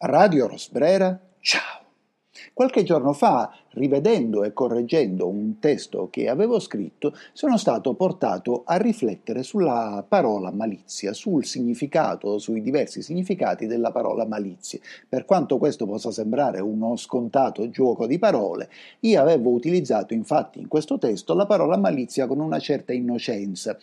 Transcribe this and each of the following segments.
Radio Rosbrera, ciao! Qualche giorno fa, rivedendo e correggendo un testo che avevo scritto, sono stato portato a riflettere sulla parola malizia, sul significato, sui diversi significati della parola malizia. Per quanto questo possa sembrare uno scontato gioco di parole, io avevo utilizzato infatti in questo testo la parola malizia con una certa innocenza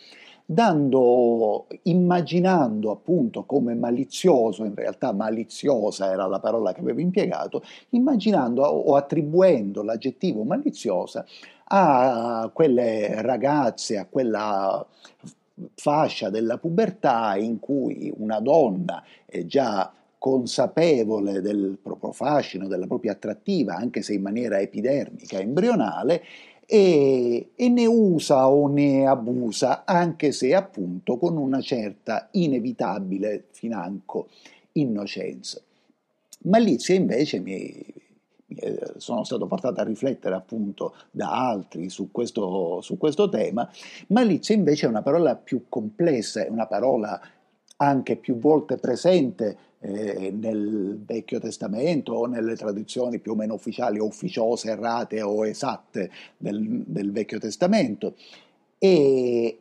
dando, immaginando appunto come malizioso, in realtà maliziosa era la parola che avevo impiegato, immaginando o attribuendo l'aggettivo maliziosa a quelle ragazze, a quella fascia della pubertà in cui una donna è già consapevole del proprio fascino, della propria attrattiva, anche se in maniera epidermica, embrionale, e, e, ne usa o ne abusa, anche se appunto con una certa inevitabile financo innocenza. Malizia invece mi, sono stato portato a riflettere appunto da altri su questo, su questo tema, malizia invece è una parola più complessa, è una parola anche più volte presente eh, nel Vecchio Testamento o nelle tradizioni più o meno ufficiali ufficiose, errate o esatte del, del Vecchio Testamento. E,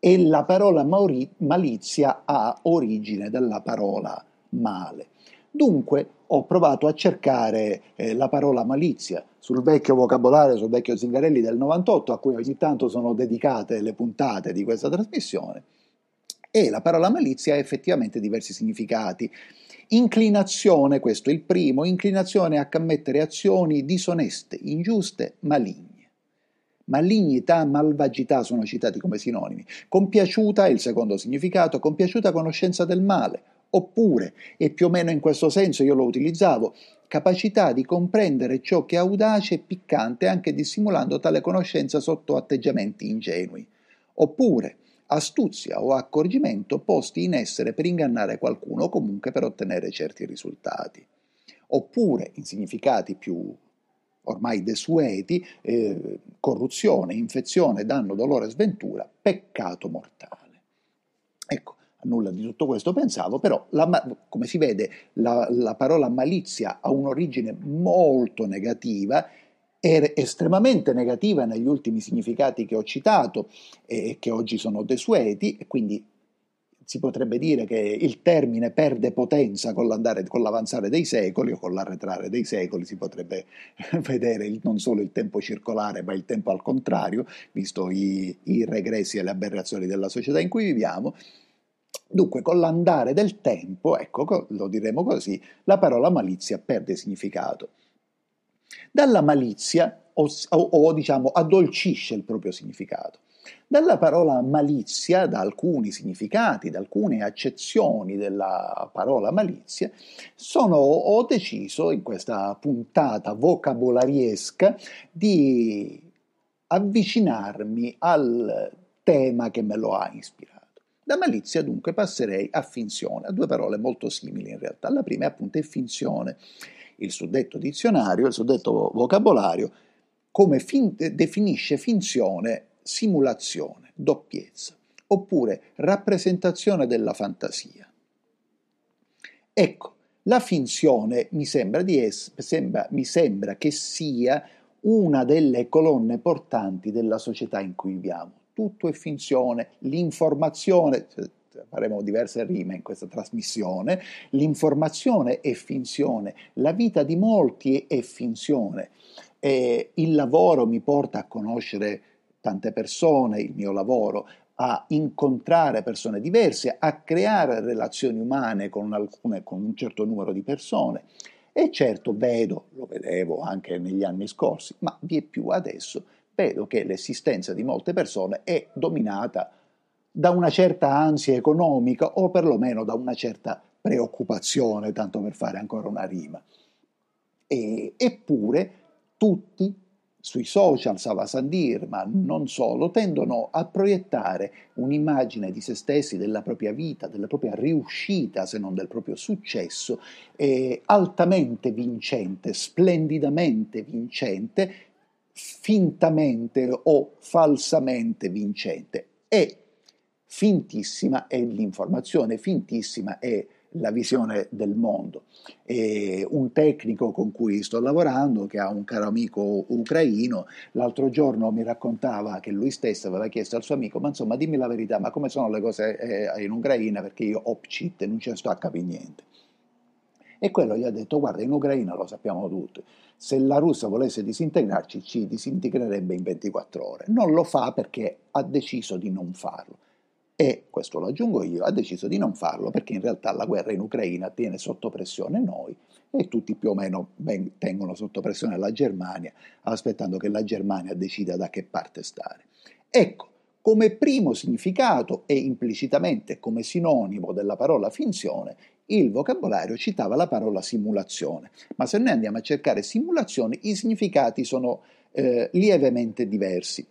e la parola mauri, malizia ha origine dalla parola male. Dunque ho provato a cercare eh, la parola malizia sul vecchio vocabolario, sul vecchio Zingarelli del 98, a cui ogni tanto sono dedicate le puntate di questa trasmissione e la parola malizia ha effettivamente diversi significati. Inclinazione, questo è il primo, inclinazione a commettere azioni disoneste, ingiuste, maligne. Malignità, malvagità sono citati come sinonimi. Compiaciuta è il secondo significato, compiaciuta conoscenza del male, oppure, e più o meno in questo senso io lo utilizzavo, capacità di comprendere ciò che è audace e piccante anche dissimulando tale conoscenza sotto atteggiamenti ingenui. Oppure, astuzia o accorgimento posti in essere per ingannare qualcuno o comunque per ottenere certi risultati. Oppure, in significati più ormai desueti, eh, corruzione, infezione, danno, dolore, sventura, peccato mortale. Ecco, a nulla di tutto questo pensavo, però la, come si vede la, la parola malizia ha un'origine molto negativa è estremamente negativa negli ultimi significati che ho citato e che oggi sono desueti e quindi si potrebbe dire che il termine perde potenza con, con l'avanzare dei secoli o con l'arretrare dei secoli, si potrebbe vedere il, non solo il tempo circolare ma il tempo al contrario, visto i, i regressi e le aberrazioni della società in cui viviamo. Dunque, con l'andare del tempo, ecco, lo diremo così, la parola malizia perde significato dalla malizia o, o, o diciamo addolcisce il proprio significato. Dalla parola malizia, da alcuni significati, da alcune accezioni della parola malizia, sono, ho deciso in questa puntata vocabolariesca di avvicinarmi al tema che me lo ha ispirato. Da malizia dunque passerei a finzione, a due parole molto simili in realtà. La prima è appunto finzione il suddetto dizionario, il suddetto vocabolario, come fin- definisce finzione simulazione, doppiezza, oppure rappresentazione della fantasia. Ecco, la finzione mi sembra, es- sembra, mi sembra che sia una delle colonne portanti della società in cui viviamo. Tutto è finzione, l'informazione, faremo diverse rime in questa trasmissione, l'informazione è finzione, la vita di molti è finzione, e il lavoro mi porta a conoscere tante persone, il mio lavoro, a incontrare persone diverse, a creare relazioni umane con, alcune, con un certo numero di persone. E certo vedo, lo vedevo anche negli anni scorsi, ma è più adesso, vedo che l'esistenza di molte persone è dominata da una certa ansia economica o perlomeno da una certa preoccupazione, tanto per fare ancora una rima. E, eppure tutti sui social, Sava Sandir, ma non solo, tendono a proiettare un'immagine di se stessi, della propria vita, della propria riuscita, se non del proprio successo, eh, altamente vincente, splendidamente vincente, fintamente o falsamente vincente. E fintissima è l'informazione, fintissima è la visione del mondo. E un tecnico con cui sto lavorando, che ha un caro amico ucraino, l'altro giorno mi raccontava che lui stesso aveva chiesto al suo amico, ma insomma dimmi la verità, ma come sono le cose eh, in Ucraina perché io ho pcit e non ci sto a capire niente. E quello gli ha detto, guarda, in Ucraina lo sappiamo tutti, se la Russia volesse disintegrarci ci disintegrerebbe in 24 ore. Non lo fa perché ha deciso di non farlo e, questo lo aggiungo io, ha deciso di non farlo perché in realtà la guerra in Ucraina tiene sotto pressione noi e tutti più o meno tengono sotto pressione la Germania, aspettando che la Germania decida da che parte stare. Ecco, come primo significato e implicitamente come sinonimo della parola finzione, il vocabolario citava la parola simulazione, ma se noi andiamo a cercare simulazione, i significati sono eh, lievemente diversi.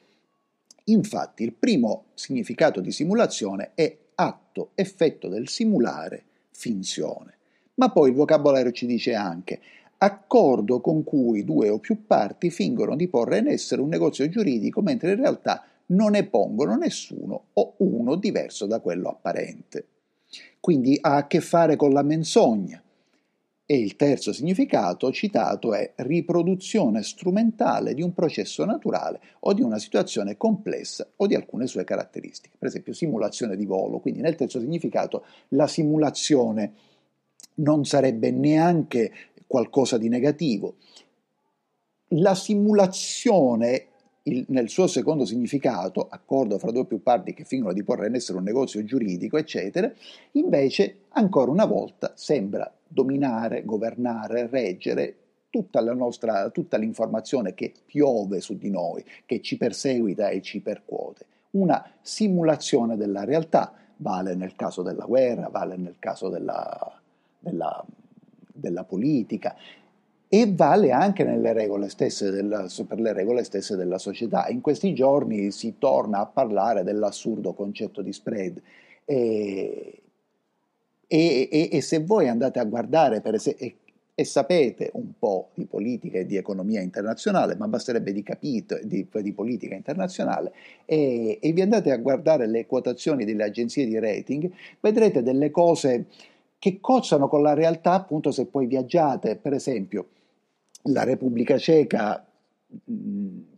Infatti il primo significato di simulazione è atto, effetto del simulare, finzione. Ma poi il vocabolario ci dice anche accordo con cui due o più parti fingono di porre in essere un negozio giuridico mentre in realtà non ne pongono nessuno o uno diverso da quello apparente. Quindi ha a che fare con la menzogna, e il terzo significato citato è riproduzione strumentale di un processo naturale o di una situazione complessa o di alcune sue caratteristiche. Per esempio simulazione di volo, quindi nel terzo significato la simulazione non sarebbe neanche qualcosa di negativo. La simulazione il, nel suo secondo significato, accordo fra due o più parti che fingono di porre in essere un negozio giuridico, eccetera, invece ancora una volta sembra dominare, governare, reggere tutta, nostra, tutta l'informazione che piove su di noi, che ci perseguita e ci percuote. Una simulazione della realtà, vale nel caso della guerra, vale nel caso della, della, della politica, e vale anche della, per le regole stesse della società. In questi giorni si torna a parlare dell'assurdo concetto di spread e, e, e, e se voi andate a guardare per esempio, e sapete un po' di politica e di economia internazionale, ma basterebbe di capito di, di politica internazionale e, e vi andate a guardare le quotazioni delle agenzie di rating, vedrete delle cose che cozzano con la realtà appunto se poi viaggiate, per esempio la Repubblica Ceca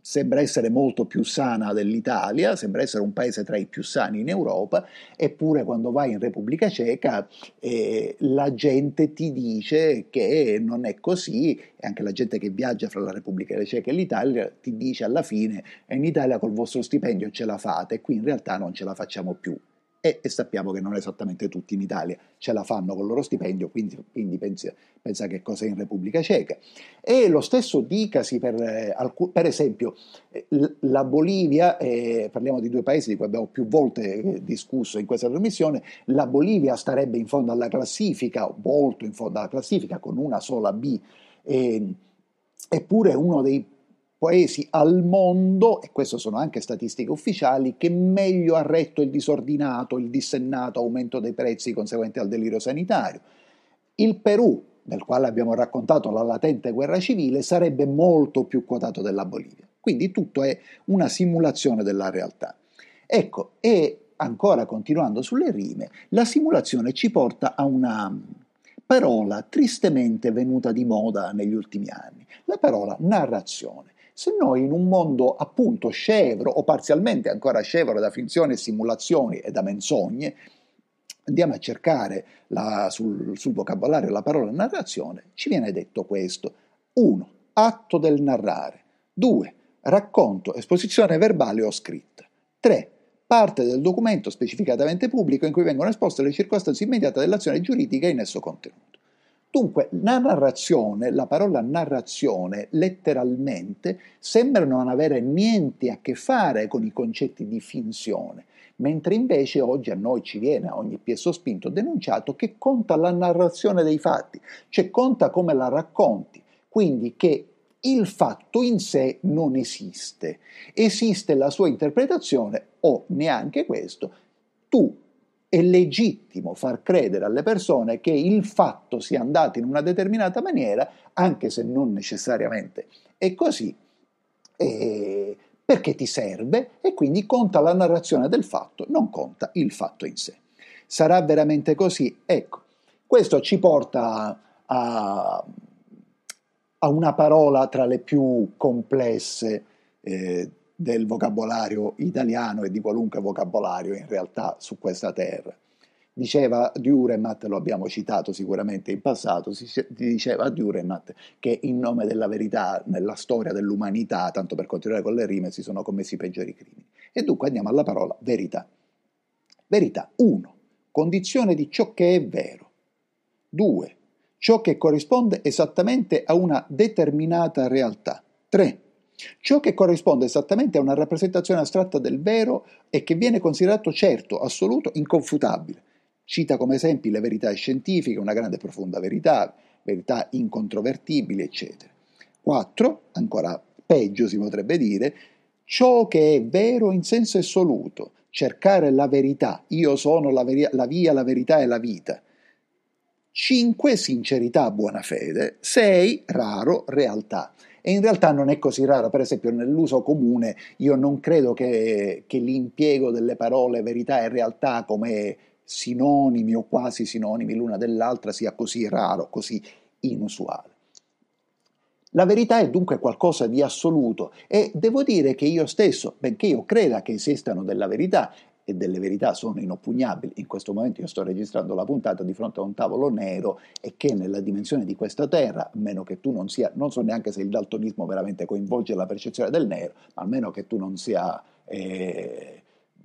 sembra essere molto più sana dell'Italia, sembra essere un paese tra i più sani in Europa, eppure quando vai in Repubblica Ceca eh, la gente ti dice che non è così, e anche la gente che viaggia fra la Repubblica Ceca e l'Italia ti dice alla fine in Italia col vostro stipendio ce la fate, qui in realtà non ce la facciamo più e, e, sappiamo che non esattamente tutti in Italia ce la fanno con il loro stipendio, quindi, quindi pensa, pensa, che cosa è in Repubblica Ceca. E lo stesso dicasi per, eh, per esempio, eh, la Bolivia, eh, parliamo di due paesi di cui abbiamo più volte eh, discusso in questa trasmissione, la Bolivia starebbe in fondo alla classifica, molto in fondo alla classifica, con una sola B, eh, eppure uno dei paesi al mondo, e queste sono anche statistiche ufficiali, che meglio ha retto il disordinato, il dissennato aumento dei prezzi conseguenti al delirio sanitario. Il Perù, del quale abbiamo raccontato la latente guerra civile, sarebbe molto più quotato della Bolivia. Quindi tutto è una simulazione della realtà. Ecco, e ancora continuando sulle rime, la simulazione ci porta a una parola tristemente venuta di moda negli ultimi anni, la parola narrazione. Se noi in un mondo appunto scevro o parzialmente ancora scevro da finzioni e simulazioni e da menzogne, andiamo a cercare la, sul, sul vocabolario la parola narrazione, ci viene detto questo. 1. Atto del narrare. 2. Racconto, esposizione verbale o scritta. 3. Parte del documento specificatamente pubblico in cui vengono esposte le circostanze immediate dell'azione giuridica in esso contenuto. Dunque, la narrazione, la parola narrazione, letteralmente, sembra non avere niente a che fare con i concetti di finzione, mentre invece oggi a noi ci viene, a ogni piezo spinto, denunciato che conta la narrazione dei fatti, cioè conta come la racconti, quindi che il fatto in sé non esiste, esiste la sua interpretazione o neanche questo, tu è legittimo far credere alle persone che il fatto sia andato in una determinata maniera, anche se non necessariamente è così, eh, perché ti serve e quindi conta la narrazione del fatto, non conta il fatto in sé. Sarà veramente così? Ecco, Questo ci porta a, a una parola tra le più complesse eh, del vocabolario italiano e di qualunque vocabolario in realtà su questa terra. Diceva Duremat, lo abbiamo citato sicuramente in passato, diceva Duremat che in nome della verità nella storia dell'umanità, tanto per continuare con le rime, si sono commessi i peggiori crimini. E dunque andiamo alla parola verità. Verità 1. Condizione di ciò che è vero. 2. Ciò che corrisponde esattamente a una determinata realtà. 3 Ciò che corrisponde esattamente a una rappresentazione astratta del vero e che viene considerato certo, assoluto, inconfutabile. Cita come esempi le verità scientifiche, una grande e profonda verità, verità incontrovertibili, eccetera. 4. Ancora peggio si potrebbe dire, ciò che è vero in senso assoluto, cercare la verità, io sono la, veri- la via, la verità e la vita. 5. Sincerità, buona fede. 6. Raro, realtà. E in realtà non è così raro, per esempio nell'uso comune io non credo che, che l'impiego delle parole verità e realtà come sinonimi o quasi sinonimi l'una dell'altra sia così raro, così inusuale. La verità è dunque qualcosa di assoluto e devo dire che io stesso, benché io creda che esistano della verità e delle verità sono inoppugnabili. In questo momento io sto registrando la puntata di fronte a un tavolo nero e che nella dimensione di questa terra, a meno che tu non sia, non so neanche se il daltonismo veramente coinvolge la percezione del nero, ma almeno che tu non sia eh,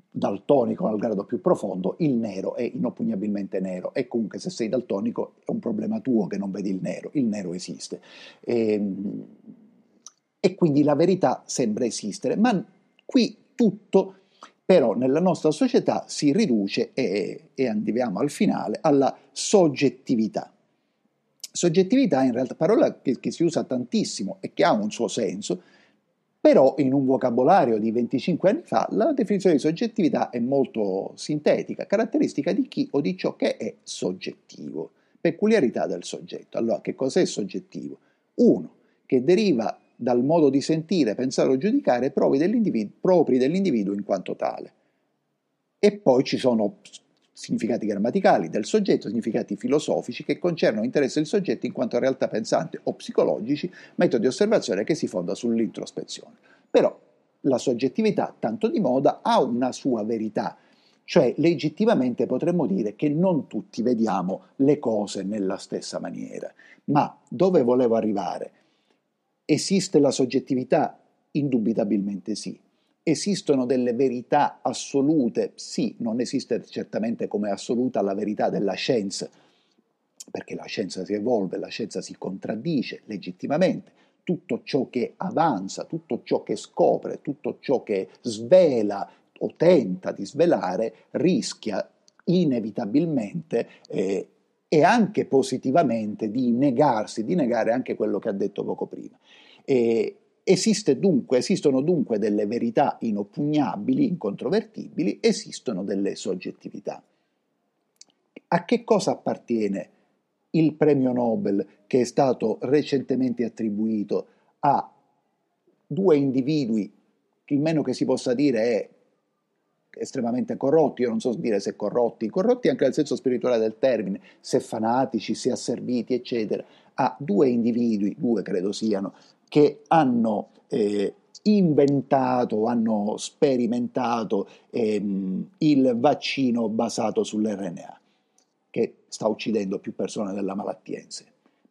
daltonico al grado più profondo, il nero è inoppugnabilmente nero e comunque se sei daltonico è un problema tuo che non vedi il nero, il nero esiste. E, ehm, e quindi la verità sembra esistere, ma qui tutto però nella nostra società si riduce e, e arriviamo al finale alla soggettività. Soggettività in realtà parola che, che si usa tantissimo e che ha un suo senso, però in un vocabolario di 25 anni fa la definizione di soggettività è molto sintetica, caratteristica di chi o di ciò che è soggettivo, peculiarità del soggetto. Allora, che cos'è soggettivo? Uno, che deriva dal modo di sentire, pensare o giudicare propri dell'individuo, propri dell'individuo in quanto tale. E poi ci sono significati grammaticali del soggetto, significati filosofici che concernono l'interesse del soggetto in quanto realtà pensante o psicologici, metodi di osservazione che si fonda sull'introspezione. Però la soggettività, tanto di moda, ha una sua verità, cioè legittimamente potremmo dire che non tutti vediamo le cose nella stessa maniera. Ma dove volevo arrivare? Esiste la soggettività? Indubitabilmente sì. Esistono delle verità assolute? Sì, non esiste certamente come assoluta la verità della scienza, perché la scienza si evolve, la scienza si contraddice legittimamente. Tutto ciò che avanza, tutto ciò che scopre, tutto ciò che svela o tenta di svelare rischia inevitabilmente eh, e anche positivamente di negarsi, di negare anche quello che ha detto poco prima. E esiste dunque, esistono dunque delle verità inoppugnabili, incontrovertibili, esistono delle soggettività. A che cosa appartiene il premio Nobel che è stato recentemente attribuito a due individui che il meno che si possa dire è estremamente corrotti, io non so dire se corrotti, corrotti anche nel senso spirituale del termine, se fanatici, se asserviti, eccetera, a due individui, due credo siano, che hanno eh, inventato, hanno sperimentato ehm, il vaccino basato sull'RNA, che sta uccidendo più persone della malattia in sé.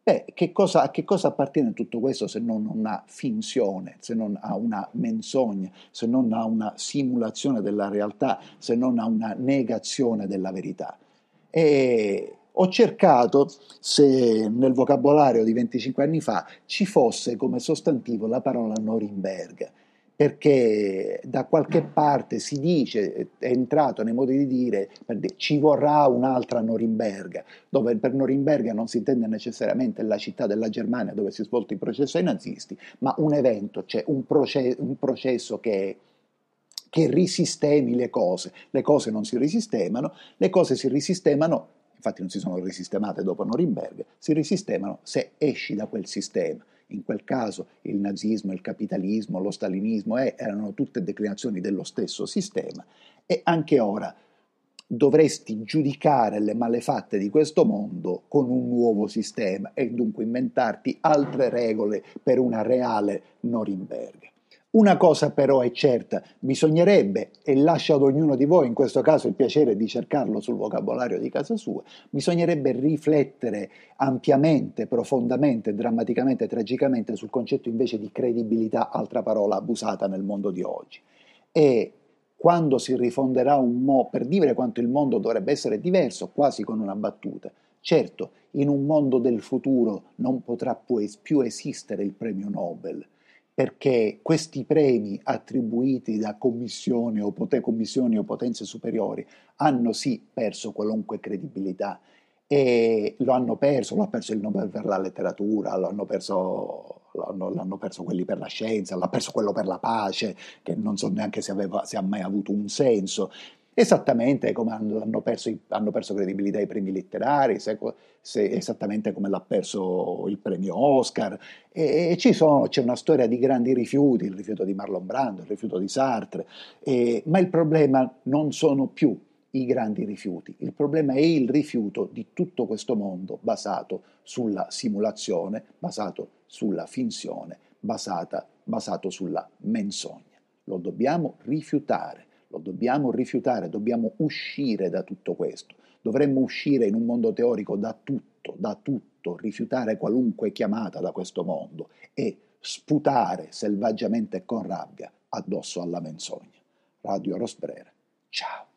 Beh, che cosa, a che cosa appartiene tutto questo se non a una finzione, se non a una menzogna, se non a una simulazione della realtà, se non a una negazione della verità? E ho cercato se nel vocabolario di 25 anni fa ci fosse come sostantivo la parola Norimberga perché da qualche parte si dice, è entrato nei modi di dire, ci vorrà un'altra Norimberga, dove per Norimberga non si intende necessariamente la città della Germania dove si è svolto il processo ai nazisti, ma un evento, cioè un, proce- un processo che, che risistemi le cose. Le cose non si risistemano, le cose si risistemano, infatti non si sono risistemate dopo Norimberga, si risistemano se esci da quel sistema in quel caso il nazismo, il capitalismo, lo stalinismo eh, erano tutte declinazioni dello stesso sistema e anche ora dovresti giudicare le malefatte di questo mondo con un nuovo sistema e dunque inventarti altre regole per una reale Norimberga. Una cosa però è certa, bisognerebbe, e lascio ad ognuno di voi in questo caso il piacere di cercarlo sul vocabolario di casa sua, bisognerebbe riflettere ampiamente, profondamente, drammaticamente, tragicamente sul concetto invece di credibilità, altra parola abusata nel mondo di oggi. E quando si rifonderà un mo per dire quanto il mondo dovrebbe essere diverso, quasi con una battuta. Certo, in un mondo del futuro non potrà più esistere il premio Nobel, perché questi premi attribuiti da commissioni o, pot- commissioni o potenze superiori hanno sì perso qualunque credibilità e lo hanno perso, lo ha perso il Nobel per la letteratura, lo hanno perso, l'hanno, l'hanno perso quelli per la scienza, l'ha perso quello per la pace, che non so neanche se, aveva, se ha mai avuto un senso. Esattamente come hanno perso, hanno perso credibilità i premi letterari, se, se, esattamente come l'ha perso il premio Oscar. E, e sono, c'è una storia di grandi rifiuti, il rifiuto di Marlon Brando, il rifiuto di Sartre, e, ma il problema non sono più i grandi rifiuti, il problema è il rifiuto di tutto questo mondo basato sulla simulazione, basato sulla finzione, basata, basato sulla menzogna. Lo dobbiamo rifiutare. Lo dobbiamo rifiutare, dobbiamo uscire da tutto questo. Dovremmo uscire in un mondo teorico da tutto, da tutto, rifiutare qualunque chiamata da questo mondo e sputare selvaggiamente e con rabbia addosso alla menzogna. Radio Rosbrera. Ciao.